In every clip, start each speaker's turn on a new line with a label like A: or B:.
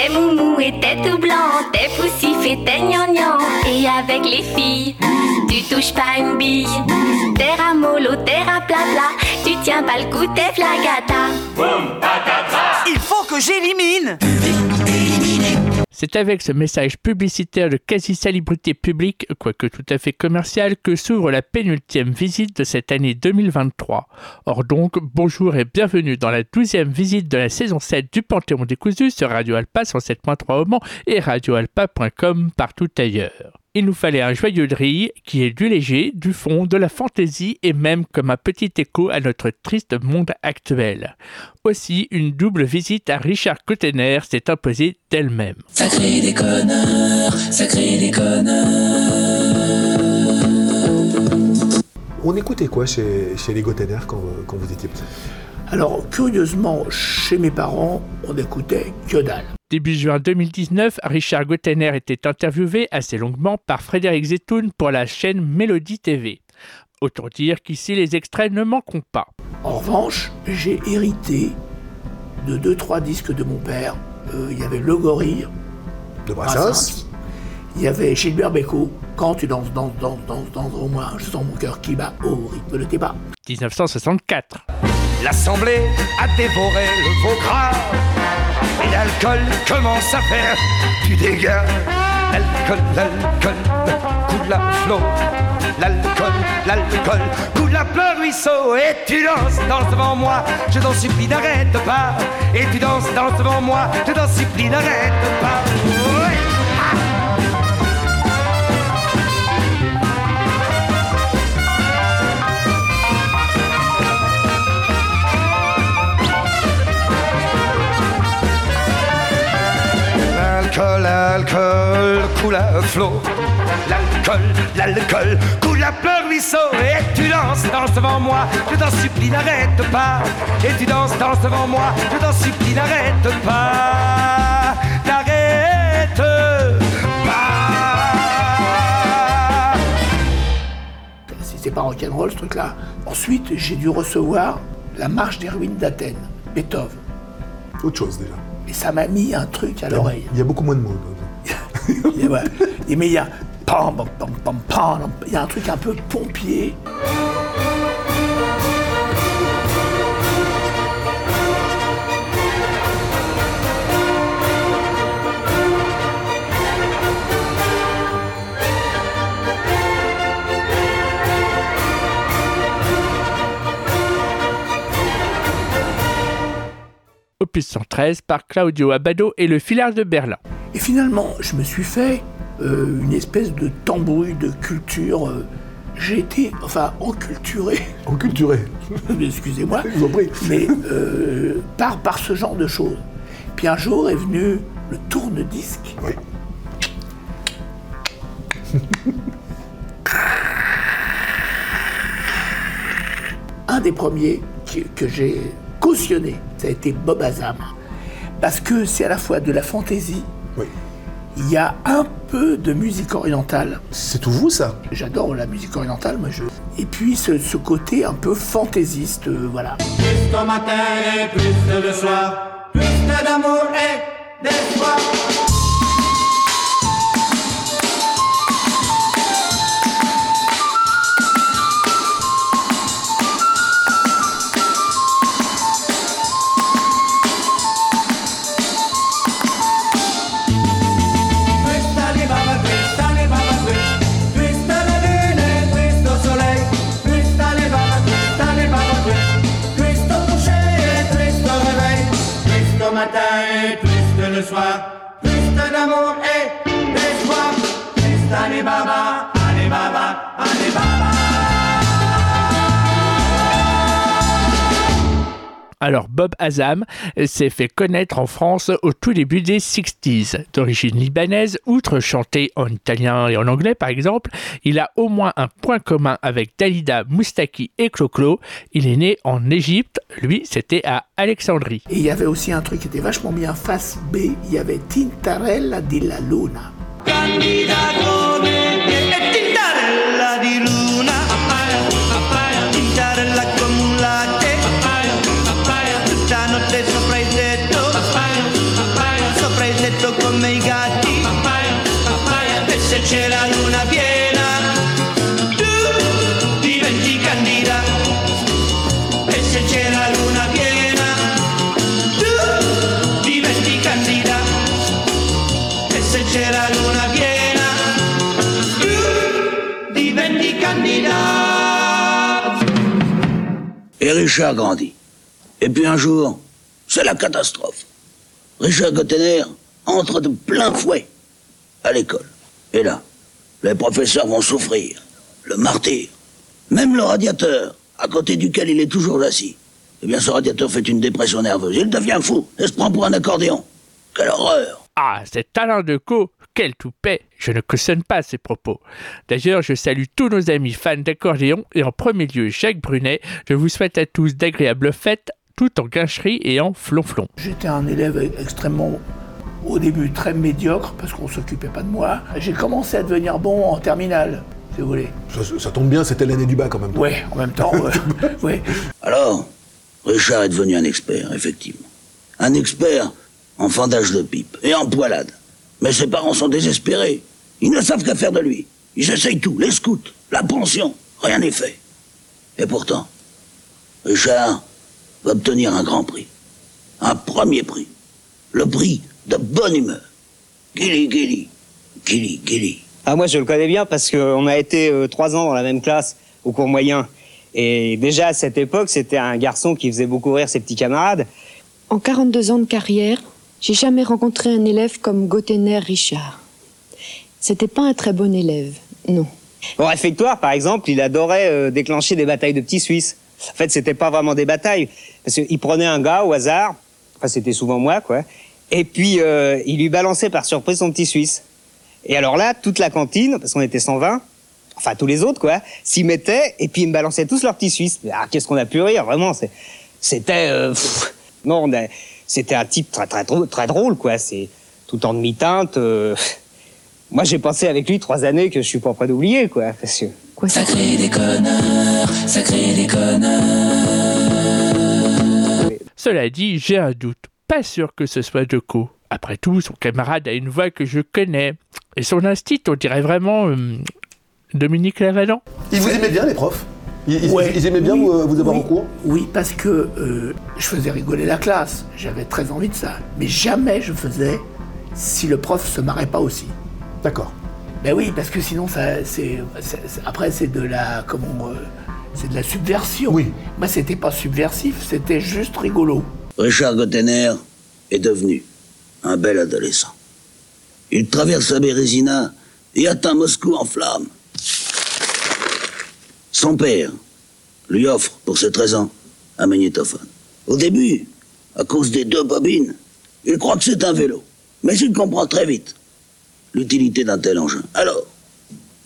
A: T'es moumou et t'es tout blanc, t'es poussif et t'es gnangnan. Et avec les filles, tu touches pas une bille. Terra mollo, terra plat tu tiens pas le coup, t'es flagata.
B: Il faut que j'élimine
C: c'est avec ce message publicitaire de quasi-salubrité publique, quoique tout à fait commercial, que s'ouvre la pénultième visite de cette année 2023. Or donc, bonjour et bienvenue dans la douzième visite de la saison 7 du Panthéon décousu sur Radio Alpa 107.3 au Mans et radioalpa.com partout ailleurs. Il nous fallait un joyeux riz qui est du léger, du fond, de la fantaisie et même comme un petit écho à notre triste monde actuel. Aussi, une double visite à Richard Cottener s'est imposée d'elle-même.
D: Sacré déconneur, sacré déconneur.
E: On écoutait quoi chez, chez les Cottener quand, quand vous étiez petit?
F: Alors, curieusement, chez mes parents, on écoutait que dalle.
C: Début juin 2019, Richard Gottener était interviewé assez longuement par Frédéric Zetoun pour la chaîne Mélodie TV. Autant dire qu'ici les extraits ne manqueront pas.
F: En revanche, j'ai hérité de deux trois disques de mon père. Euh, il y avait Le Gorille
E: de Brassens.
F: Il y avait Gilbert Bécaud, Quand tu danses, danses, danses, danses, danses au moins, je sens mon cœur qui bat au rythme de tes pas.
C: 1964.
B: L'Assemblée a dévoré le veau gras et l'alcool commence à faire du dégât. L'alcool, l'alcool coule à flot. L'alcool, l'alcool coule à plein. Et tu danses, danses devant moi, je t'en supplie, n'arrête pas. Et tu danses, danses devant moi, je t'en supplie, n'arrête pas. Coule à flot. L'alcool, l'alcool coule à plein ruisseau. Et tu danses, danses devant moi, je t'en supplie, n'arrête pas. Et tu danses, danses devant moi, je t'en supplie, n'arrête pas. N'arrête pas.
F: C'est pas rock'n'roll ce truc-là. Ensuite, j'ai dû recevoir la marche des ruines d'Athènes, Beethoven.
E: Autre chose déjà.
F: Et ça m'a mis un truc à l'oreille.
E: Il y a beaucoup moins de mots.
F: Et ouais. Et mais il y a il y a un truc un peu pompier.
C: opus 113 par Claudio Abbado et le Filard de Berlin.
F: Et finalement, je me suis fait euh, une espèce de tambouille de culture. euh, j'ai été, enfin, enculturé,
E: Enculturé.
F: excusez-moi,
E: Je vous en prie.
F: mais euh, par, par ce genre de choses. Puis un jour est venu le tourne-disque.
E: Oui.
F: Un des premiers que j'ai cautionné, ça a été Bob Azam. Parce que c'est à la fois de la fantaisie,
E: Oui.
F: il y a un peu de musique orientale.
E: C'est tout vous ça?
F: J'adore la musique orientale, moi je. Et puis ce, ce côté un peu fantaisiste, euh, voilà.
G: Plus qu'au matin et plus que le soir, plus que d'amour et d'espoir.
C: Alors Bob Azam s'est fait connaître en France au tout début des 60s. D'origine libanaise, outre chanter en italien et en anglais par exemple, il a au moins un point commun avec Dalida Moustaki et Clo-Clo. Il est né en Égypte, lui c'était à Alexandrie.
F: Et il y avait aussi un truc qui était vachement bien, face B, il y avait Tintarella di la Luna.
G: Candida come
H: Et Richard grandit. Et puis un jour, c'est la catastrophe. Richard Gottener entre de plein fouet à l'école. Et là, les professeurs vont souffrir, le martyr. Même le radiateur, à côté duquel il est toujours assis, eh bien ce radiateur fait une dépression nerveuse. Il devient fou et se prend pour un accordéon. Quelle horreur
C: Ah, c'est talent de co quel toupet Je ne cautionne pas ces propos. D'ailleurs, je salue tous nos amis fans d'accordéon et en premier lieu Jacques Brunet. Je vous souhaite à tous d'agréables fêtes, tout en gâcherie et en flonflon.
F: J'étais un élève extrêmement, au début, très médiocre, parce qu'on s'occupait pas de moi. J'ai commencé à devenir bon en terminale, si vous voulez.
E: Ça, ça tombe bien, c'était l'année du bac en même temps.
F: Ouais, en même temps, ouais.
H: Alors, Richard est devenu un expert, effectivement. Un expert en fendage de pipe et en poilade. Mais ses parents sont désespérés. Ils ne savent qu'à faire de lui. Ils essayent tout, les scouts, la pension, rien n'est fait. Et pourtant, Richard va obtenir un grand prix. Un premier prix. Le prix de bonne humeur. Gilly, Gilly, Gilly, Gilly.
I: Ah, moi, je le connais bien parce qu'on a été euh, trois ans dans la même classe au cours moyen. Et déjà, à cette époque, c'était un garçon qui faisait beaucoup rire ses petits camarades.
J: En 42 ans de carrière, j'ai jamais rencontré un élève comme Gottener Richard. C'était pas un très bon élève, non.
I: Au réfectoire, par exemple, il adorait euh, déclencher des batailles de petits Suisses. En fait, c'était pas vraiment des batailles. Parce qu'il prenait un gars au hasard, enfin, c'était souvent moi, quoi. Et puis, euh, il lui balançait par surprise son petit Suisse. Et alors là, toute la cantine, parce qu'on était 120, enfin tous les autres, quoi, s'y mettaient et puis ils me balançaient tous leurs petits Suisses. Ah, qu'est-ce qu'on a pu rire, vraiment. C'était. euh, non, on a- c'était un type très, très, drôle- très drôle, quoi. C'est tout en demi-teinte. euh, Moi, j'ai pensé avec lui trois années que je suis pas prêt d'oublier, quoi. Parce que.
J: Quoi, ça
D: Sacré déconneur, sacré déconneur.
C: Cela dit, j'ai un doute. Pas sûr que ce soit Decaux. Après tout, son camarade a une voix que je connais. Et son instinct, on dirait vraiment euh, Dominique Lavallant.
E: Ils vous aimaient bien, les profs? Ils, ils-
F: Ouais.
E: ils aimaient bien
F: Oui,
E: vous, vous avoir
F: oui,
E: en cours
F: Oui, parce que euh, je faisais rigoler la classe. J'avais très envie de ça. Mais jamais je faisais si le prof se marrait pas aussi.
E: D'accord.
F: Ben oui, parce que sinon, ça, c'est- après, c'est de la, comment, euh, c'est de la subversion.
E: Oui.
F: Moi, c'était pas subversif, c'était juste rigolo.
H: Richard Gottener est devenu un bel adolescent. Il traverse la Bérésina et atteint Moscou en flammes. Son père lui offre, pour ses 13 ans, un magnétophone. Au début, à cause des deux bobines, il croit que c'est un vélo. Mais il comprend très vite l'utilité d'un tel engin. Alors,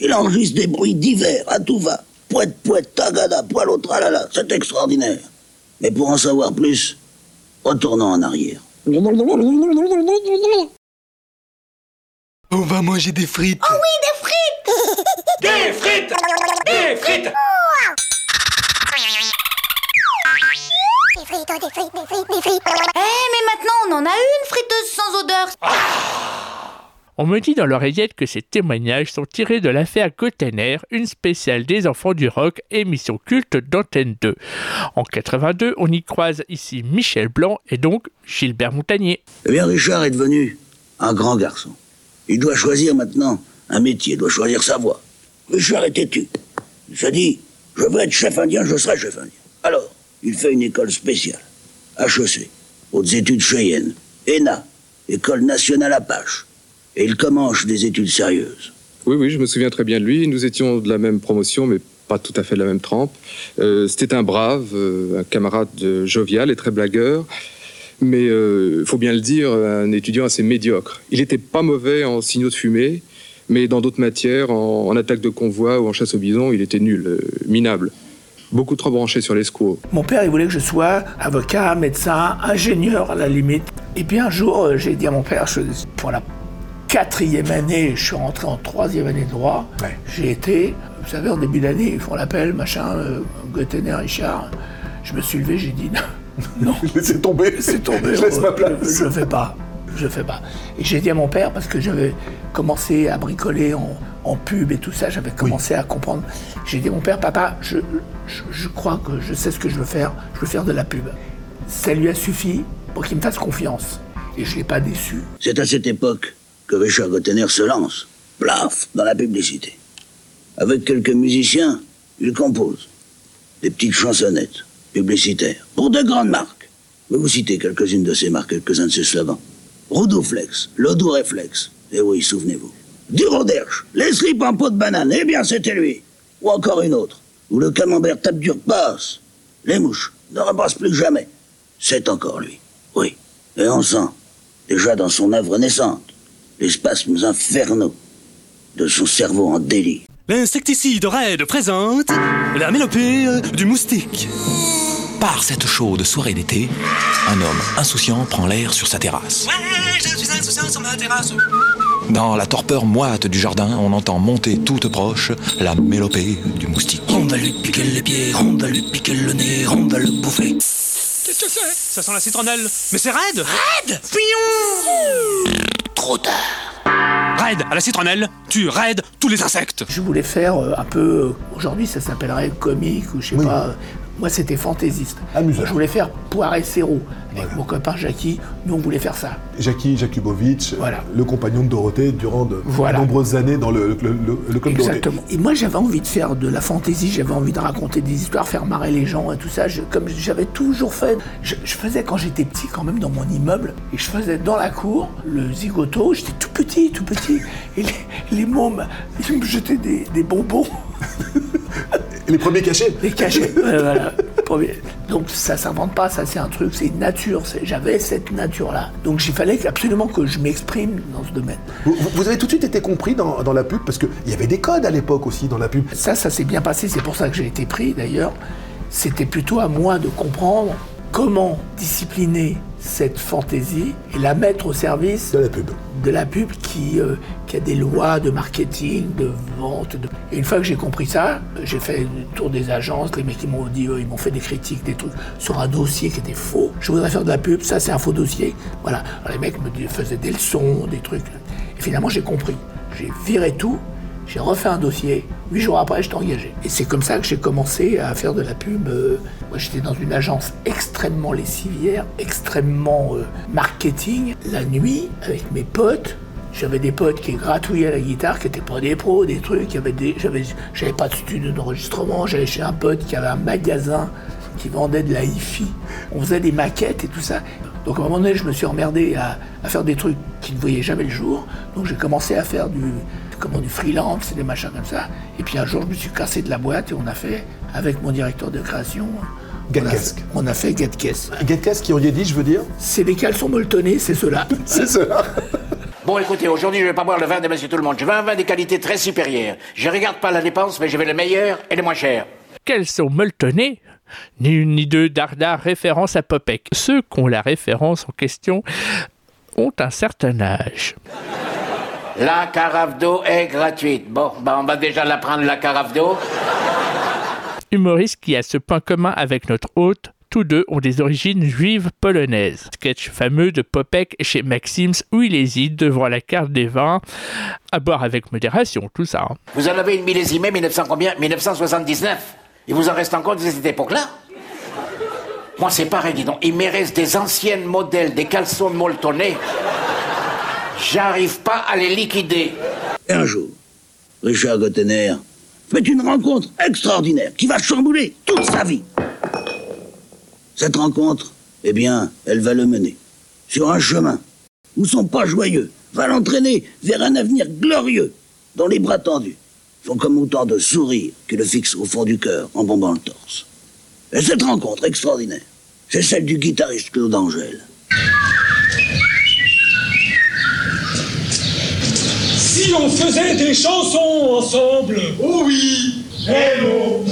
H: il enregistre des bruits divers, à tout va. Poète, poète, tagada, poil au tralala. C'est extraordinaire. Mais pour en savoir plus, retournons en arrière.
B: On va manger des frites.
G: Des frites Des frites
K: Des frites, des frites, des frites, des frites. Eh, mais maintenant, on en a une friteuse sans odeur.
C: On me dit dans l'oreillette que ces témoignages sont tirés de l'affaire Gottener, une spéciale des enfants du rock, émission culte d'Antenne 2. En 82, on y croise ici Michel Blanc et donc Gilbert Montagnier.
H: Eh bien, Richard est devenu un grand garçon. Il doit choisir maintenant un métier, il doit choisir sa voie. Richard est têtu. Il se dit, je veux être chef indien, je serai chef indien. Alors, il fait une école spéciale, HEC, hautes études Cheyenne, ENA, École nationale Apache. Et il commence des études sérieuses.
L: Oui, oui, je me souviens très bien de lui. Nous étions de la même promotion, mais pas tout à fait de la même trempe. Euh, C'était un brave, euh, un camarade euh, jovial et très blagueur. Mais il faut bien le dire, un étudiant assez médiocre. Il n'était pas mauvais en signaux de fumée, mais dans d'autres matières, en, en attaque de convoi ou en chasse au bison, il était nul, euh, minable. Beaucoup trop branché sur les squaws.
F: Mon père, il voulait que je sois avocat, médecin, ingénieur à la limite. Et puis un jour, euh, j'ai dit à mon père, je- pour la quatrième année, je suis rentré en troisième année de droit. J'ai été, vous savez, en début d'année, ils font l'appel, machin, euh, Gottener, Richard. Je me suis levé, j'ai dit non. non.
E: Laissez tomber.
F: Laissez tomber.
E: Je laisse ma place.
F: Je, je fais pas. Je fais pas. Et j'ai dit à mon père, parce que j'avais commencé à bricoler en, en pub et tout ça, j'avais commencé à comprendre. J'ai dit à mon père, papa, je, je, je crois que je sais ce que je veux faire. Je veux faire de la pub. Ça lui a suffi pour qu'il me fasse confiance. Et je ne l'ai pas déçu.
H: C'est à cette époque que Richard Gottener se lance, plaf, dans la publicité. Avec quelques musiciens, il compose des petites chansonnettes. publicitaires, pour de grandes marques. Mais vous citez quelques-unes de ces marques, quelques-uns de ces slogans. Rodoflex, l'Odoreflex, eh oui, souvenez-vous. Duroderche, les slips en peau de banane, eh bien c'était lui. Ou encore une autre, où le camembert tape dur passe. Les mouches ne repassent plus jamais. C'est encore lui, oui. Et on sent, déjà dans son œuvre naissante, les spasmes infernaux de son cerveau en délit.
M: L'insecticide Raid présente la mélopée du moustique.
N: Par cette chaude soirée d'été, un homme insouciant prend l'air sur sa terrasse.
M: Ouais, je suis insouciant sur ma terrasse.
N: Dans la torpeur moite du jardin, on entend monter toute proche la mélopée du moustique.
M: On va lui piquer les pieds, on va lui piquer le nez, on va le bouffer. Qu'est-ce que c'est? Ça sent la citronnelle. Mais c'est Raid Raid Fillon Trop tard. Raid à la citronnelle, tu raides tous les insectes.
F: Je voulais faire euh, un peu. euh, Aujourd'hui, ça s'appellerait comique ou je sais pas. Moi, c'était fantaisiste. Je voulais faire Poire et Sérou. Avec mon copain Jackie, nous, on voulait faire ça.
E: Jackie Jakubowicz, le compagnon de Dorothée durant de
F: Voilà.
E: nombreuses années dans le, le, le- le club Dorothée.
F: Exactement. Et moi, j'avais envie de faire de la fantaisie, j'avais envie de raconter des histoires, faire marrer les gens et tout ça. Je- comme j'avais toujours fait, je, je faisais quand j'étais petit, quand même, dans mon immeuble, et je faisais dans la cour le zigoto. J'étais tout petit, tout petit. Et les, les mômes, ils me jetaient des, des bonbons.
E: les premiers cachets
F: Les cachets, ouais, Premier. Donc ça s'invente pas, ça c'est un truc, c'est une nature. J'avais cette nature-là. Donc il fallait absolument que je m'exprime dans ce domaine.
E: Vous avez tout de suite été compris dans, dans la pub parce qu'il y avait des codes à l'époque aussi dans la pub.
F: Ça, ça s'est bien passé, c'est pour ça que j'ai été pris d'ailleurs. C'était plutôt à moi de comprendre comment discipliner cette fantaisie et la mettre au service
E: de la pub,
F: de la pub qui, euh, qui a des lois de marketing, de vente. de- Et une fois que j'ai compris ça, j'ai fait le tour des agences, les mecs ils m'ont dit, euh, ils m'ont fait des critiques, des trucs sur un dossier qui était faux. Je voudrais faire de la pub, ça c'est un faux dossier. Voilà, Alors, les mecs me faisaient des leçons, des trucs. Et finalement j'ai compris. J'ai viré tout, j'ai refait un dossier. Huit jours après, j'étais engagé. Et c'est comme ça que j'ai commencé à faire de la pub. Euh, Moi, j'étais dans une agence extrêmement lessivière, extrêmement euh, marketing. La nuit, avec mes potes, j'avais des potes qui gratouillaient la guitare, qui étaient pas des pros, des trucs. J'avais pas de studio d'enregistrement. J'allais chez un pote qui avait un magasin qui vendait de la hi-fi. On faisait des maquettes et tout ça. Donc à un moment donné, je me suis emmerdé à faire des trucs qui ne voyaient jamais le jour. Donc j'ai commencé à faire du, comment, du freelance et des machins comme ça. Et puis un jour, je me suis cassé de la boîte et on a fait, avec mon directeur de création, on a,
E: Gatcasque.
F: on a fait Gatcast.
E: Gatcast qui en dit, je veux dire
F: C'est des caleçons molletonnés, c'est cela.
E: C'est cela.
O: Bon, écoutez, aujourd'hui, je vais pas boire le vin de Monsieur Tout le Monde. Je veux un vin de qualité très supérieure. Je regarde pas la dépense, mais je veux le meilleur et le moins cher.
C: Quels sont molletonnés Ni une ni deux, Dardar, référence à Popek. Ceux qui ont la référence en question ont un certain âge.
O: La carafe d'eau est gratuite. Bon, bah, on va déjà la prendre, la carafe d'eau.
C: Humoriste qui a ce point commun avec notre hôte, tous deux ont des origines juives polonaises. Sketch fameux de Popek chez Maxims où il hésite devant la carte des vins, à boire avec modération, tout ça. hein.
O: Vous en avez une millésimée 1900 combien? 1979. Il vous en reste encore de cette époque-là? Moi, c'est pareil, dis donc. Il me reste des anciennes modèles, des caleçons molletonnés. J'arrive pas à les liquider.
H: Et un jour, Richard Gottener fait une rencontre extraordinaire qui va chambouler toute sa vie. Cette rencontre, eh bien, elle va le mener sur un chemin où son pas joyeux va l'entraîner vers un avenir glorieux dont les bras tendus font comme autant de sourires qui le fixent au fond du cœur en bombant le torse. Et cette rencontre extraordinaire, c'est celle du guitariste Claude Angèle.
G: Si on faisait des chansons ensemble, oh oui, hello,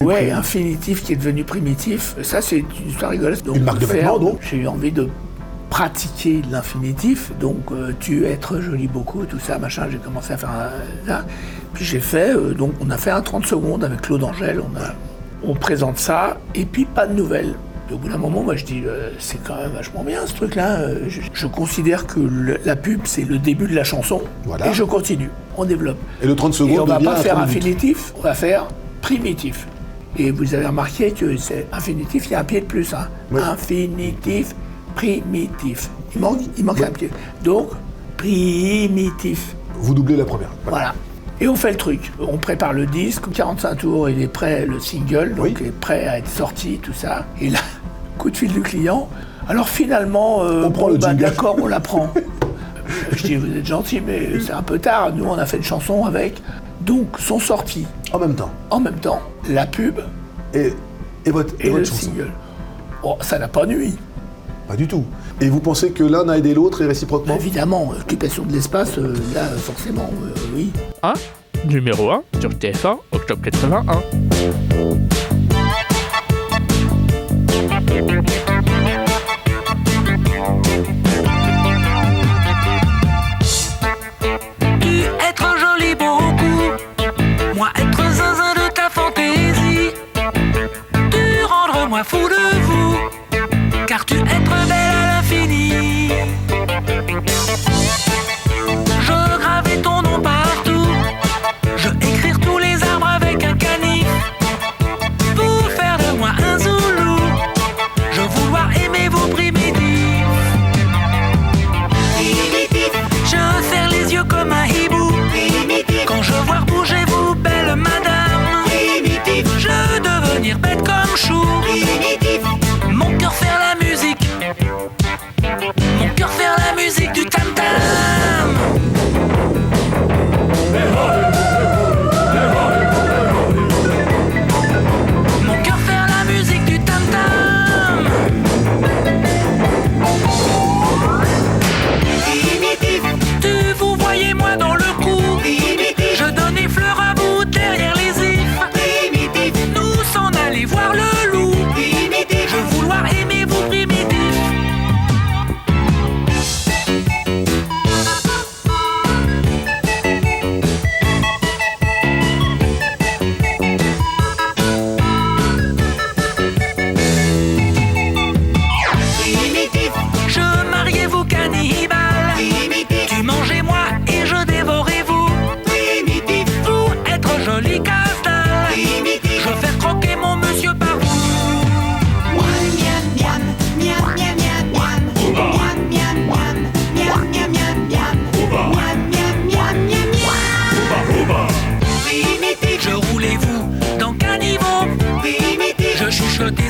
F: Ouais, infinitif qui est devenu primitif. Ça, c'est une histoire rigolote. Donc,
E: Une marque de vêtements, donc
F: J'ai eu envie de pratiquer l'infinitif. Donc, euh, tu, être, joli, beaucoup, tout ça, machin. J'ai commencé à faire un, ça. Puis j'ai fait, euh, donc, on a fait un 30 secondes avec Claude Angèle. On, a, on présente ça, et puis pas de nouvelles. Et au bout d'un moment, moi, je dis, euh, c'est quand même vachement bien ce truc-là. Euh, Je, je considère que le- la pub, c'est le début de la chanson.
E: Voilà.
F: Et je continue. On développe.
E: Et le 30 secondes
F: Et on va pas faire
E: 30 minutes.
F: infinitif, on va faire primitif. Et vous avez remarqué que c'est infinitif, il y a un pied de plus. Hein. Infinitif, primitif. Il manque, il manque un pied. Donc, primitif.
E: Vous doublez la première.
F: Voilà. Et on fait le truc. On prépare le disque, 45 tours, il est prêt, le single, donc il est prêt à être sorti, tout ça. Et là, coup de fil du client. Alors finalement, euh,
E: On prend le
F: bah, d'accord, on la prend. Je dis, vous êtes gentil, mais c'est un peu tard. Nous, on a fait une chanson avec. Donc, sont sortis.
E: En même temps.
F: En même temps, la pub
E: Et, et votre, et
F: et
E: votre
F: le
E: chanson
F: single. Oh, ça n'a pas nuit.
E: Pas du tout. Et vous pensez que l'un a aidé l'autre et réciproquement
F: Évidemment, occupation de l'espace, euh, là, forcément, euh, oui.
P: 1, numéro 1 sur TF1, octobre 81.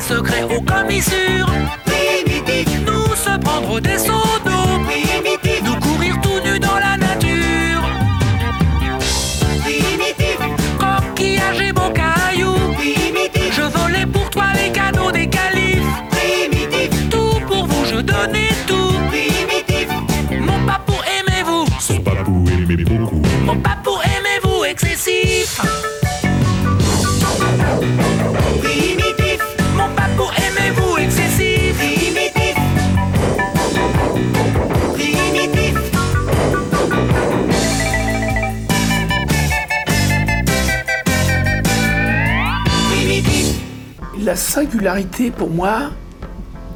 Q: Chuchote des secrets aux La
F: singularité pour moi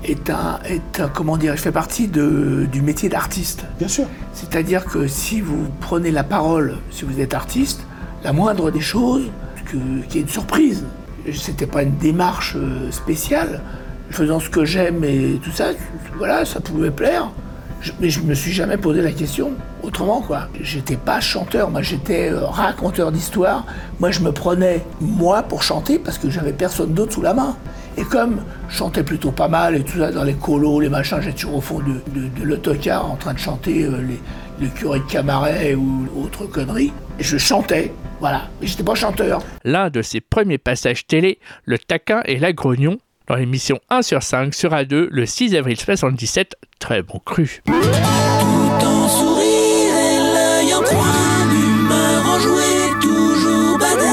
F: est un, est un- comment dire, je fais partie de- du métier d'artiste.
E: Bien sûr.
F: C'est-à-dire que si vous prenez la parole, si vous êtes artiste, la moindre des choses, que, qui est une surprise, c'était pas une démarche euh, spéciale, faisant ce que j'aime et tout ça, voilà, ça pouvait plaire. Je- mais je me suis jamais posé la question autrement, quoi. J'étais pas chanteur, moi j'étais euh, raconteur d'histoire. Moi je me prenais, moi, pour chanter parce que j'avais personne d'autre sous la main. Et comme je chantais plutôt pas mal et tout ça, dans les colos, les machins, j'étais toujours au fond de, l'autocar en train de chanter euh, les, les curés de Camaret ou autre conneries. Et je chantais, voilà. Mais j'étais pas chanteur.
P: L'un de ses premiers passages télé, le taquin et la grognon, dans l'émission 1 sur 5 sur A2 le 6 avril 77, très bon cru.
Q: Ton sourire et l'œil en coin, l'humeur enjouée, toujours badin.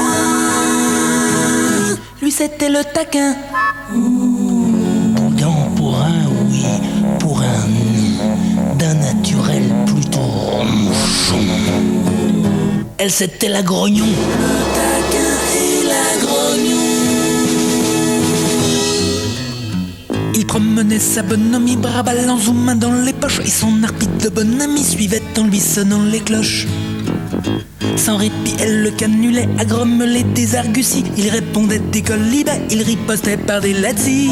Q: Lui c'était le taquin.
R: Pour un oui, pour un non, d'un naturel plutôt ronchon. Elle c'était la grognon.
Q: Le promenait sa bonhomie, bras ballants ou main dans les poches, et son arbitre de bon ami suivait en lui sonnant les cloches.
P: Sans répit, elle le canulait à grommeler des arguties. Il répondait des colibets, il ripostait par des lazzi.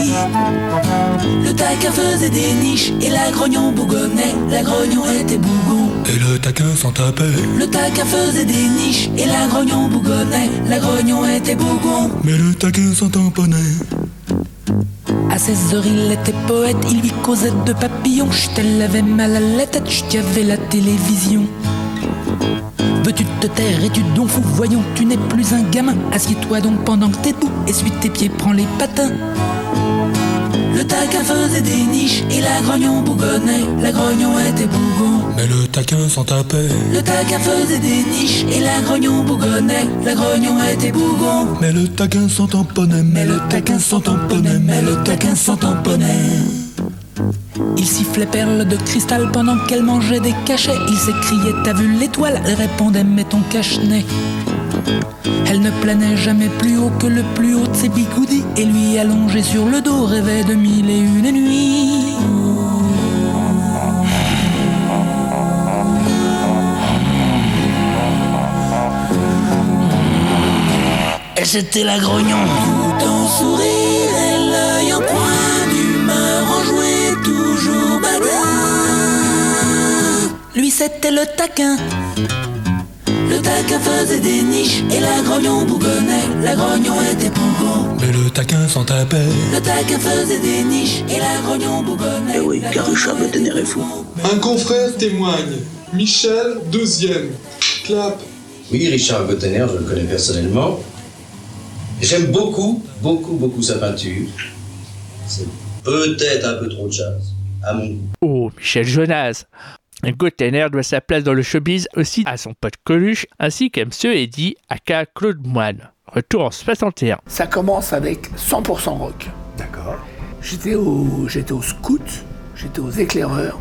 P: Le taquin faisait des niches et la grognon bougonnait. La grognon était bougon.
S: Et le taquin s'en tapait.
P: Le taquin faisait des niches et la grognon bougonnait. La grognon était bougon.
S: Mais le taquin s'en tamponnait.
P: À 16 heures, il était poète, il lui causait de papillons. Chut, elle mal à la tête, chut, y avait la télévision. Veux-tu te taire et tu donc fou? Voyons, tu n'es plus un gamin. Assieds-toi donc pendant que t'es debout. Essuie tes pieds, prends les patins. Le taquin faisait des niches et la grognon bougonnait. La grognon était bougon.
S: Mais le taquin s'en tapait.
P: Le taquin faisait des niches et la grognon bougonnait. La grognon était bougon.
S: Mais le taquin s'en tamponnait.
P: Mais le taquin s'en tamponnait. Mais le taquin s'en tamponnait. Il sifflait perles de cristal pendant qu'elle mangeait des cachets. Il s'écriait T'as vu l'étoile? Elle répondait Mets ton cache-nez. Elle ne planait jamais plus haut que le plus haut de ses bigoudis. Et lui, allongé sur le dos, rêvait de mille et une nuits. Elle c'était la grognon. Tout en sourire et l'œil en point d'humeur enjouée, toujours badin. Lui c'était le taquin. Le taquin faisait des niches et la grognon bougonnait. La grognon était bougon.
S: Mais le taquin s'en tapait.
P: Le taquin faisait des niches et la grognon bougonnait.
H: Eh oui, car Richard Betener est fou.
T: Un confrère témoigne. Michel, deuxième. Clap.
U: Oui, Richard Gottener, je le connais personnellement. J'aime beaucoup, beaucoup, beaucoup sa peinture. C'est peut-être un peu trop de jazz, à mon goût.
C: Oh, Michel Jonas Gottener doit sa place dans le showbiz aussi à son pote Coluche, ainsi qu'à M. Eddy, aka Claude Moine. Retour en 61.
F: Ça commence avec 100% rock.
E: D'accord.
F: J'étais au, j'étais au scout, j'étais aux éclaireurs,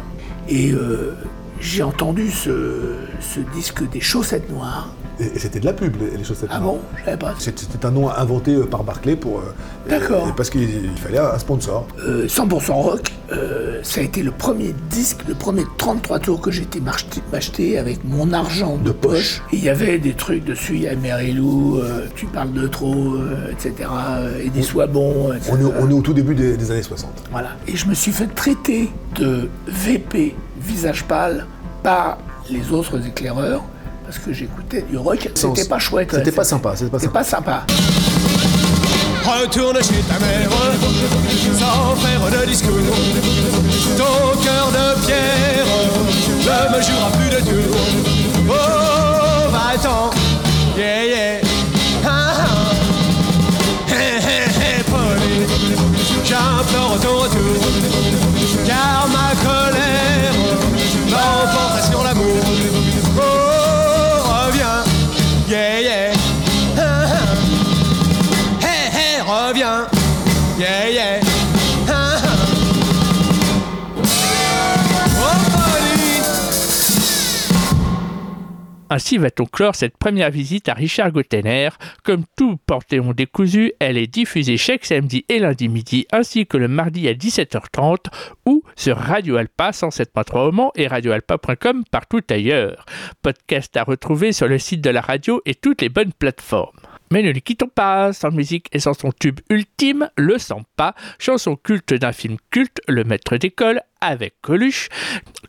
F: et euh, j'ai entendu ce, ce disque des chaussettes noires.
E: Et, et c'était de la pub, les, les chaussettes
F: Ah
E: noires.
F: bon Je savais pas.
E: C'était un nom inventé euh, par Barclay pour. euh,
F: D'accord.
E: et- et Parce qu'il il fallait un sponsor.
F: Euh, 100% rock, euh, ça a été le premier disque, le premier 33 tours que j'ai été m'acheter avec mon argent de, poche. Et il y avait des trucs dessus, il y a Mary Lou, euh, Tu parles de trop, etc. euh, Eddie soit bon, etc.
E: On est, on est au tout début des, des années 60.
F: Voilà. Et je me suis fait traiter de VP visage pâle par les autres éclaireurs parce que j'écoutais du rock. C'était pas chouette.
E: C'était pas sympa, c'était pas
F: C'était pas sympa.
G: Retourne chez ta mère sans faire de discours. Ton cœur de pierre ne me jurera plus de Dieu. Oh, va-t'en, yeah, yeah. Ah, ah. Hé, hé, hé, Pauline, j'implore ton retour.
C: Ainsi va-t-on clore cette première visite à Richard Gottener. Comme tout Panthéon décousu, elle est diffusée chaque samedi et lundi midi, ainsi que le mardi à 17h30, ou sur Radio Alpa 107.3 au Mans et radioalpa.com partout ailleurs. Podcast à retrouver sur le site de la radio et toutes les bonnes plateformes. Mais ne les quittons pas, sans musique et sans son tube ultime, Le Sens pas, chanson culte d'un film culte, Le Maître d'école, avec Coluche,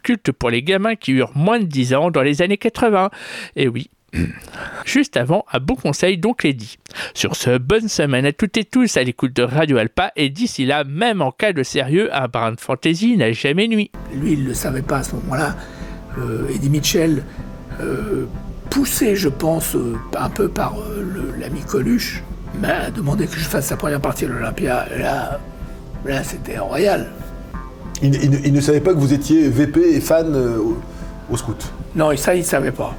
C: culte pour les gamins qui eurent moins de 10 ans dans les années 80. Et oui, juste avant, un bon conseil donc Lady. Sur ce, bonne semaine à toutes et tous à l'écoute de Radio Alpa, et d'ici là, même en cas de sérieux, un brin de fantaisie n'a jamais nuit.
F: Lui, il ne le savait pas à ce moment-là. Euh, Eddie Mitchell, euh, poussé, je pense, euh, un peu par euh, l'ami Coluche, m'a demandé que je fasse sa première partie à l'Olympia. Et Là, là c'était royal.
E: Il, il ne- il ne savait pas que vous étiez VP et fan euh, au, au scout.
F: Non, et ça, il ne savait pas.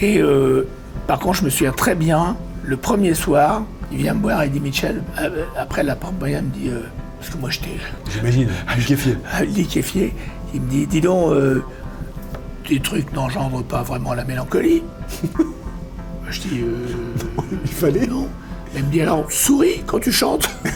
F: Et euh, par contre, je me souviens très bien, le premier soir, il vient me voir, Eddie Mitchell, euh, après la porte il me dit, parce que moi j'étais
E: J'imagine, liquéfié.
F: liquéfié, il me dit, dis donc, tes trucs n'engendrent pas vraiment la mélancolie. je dis, euh,
E: il fallait.
F: Non. Il me dit, alors, souris quand tu chantes.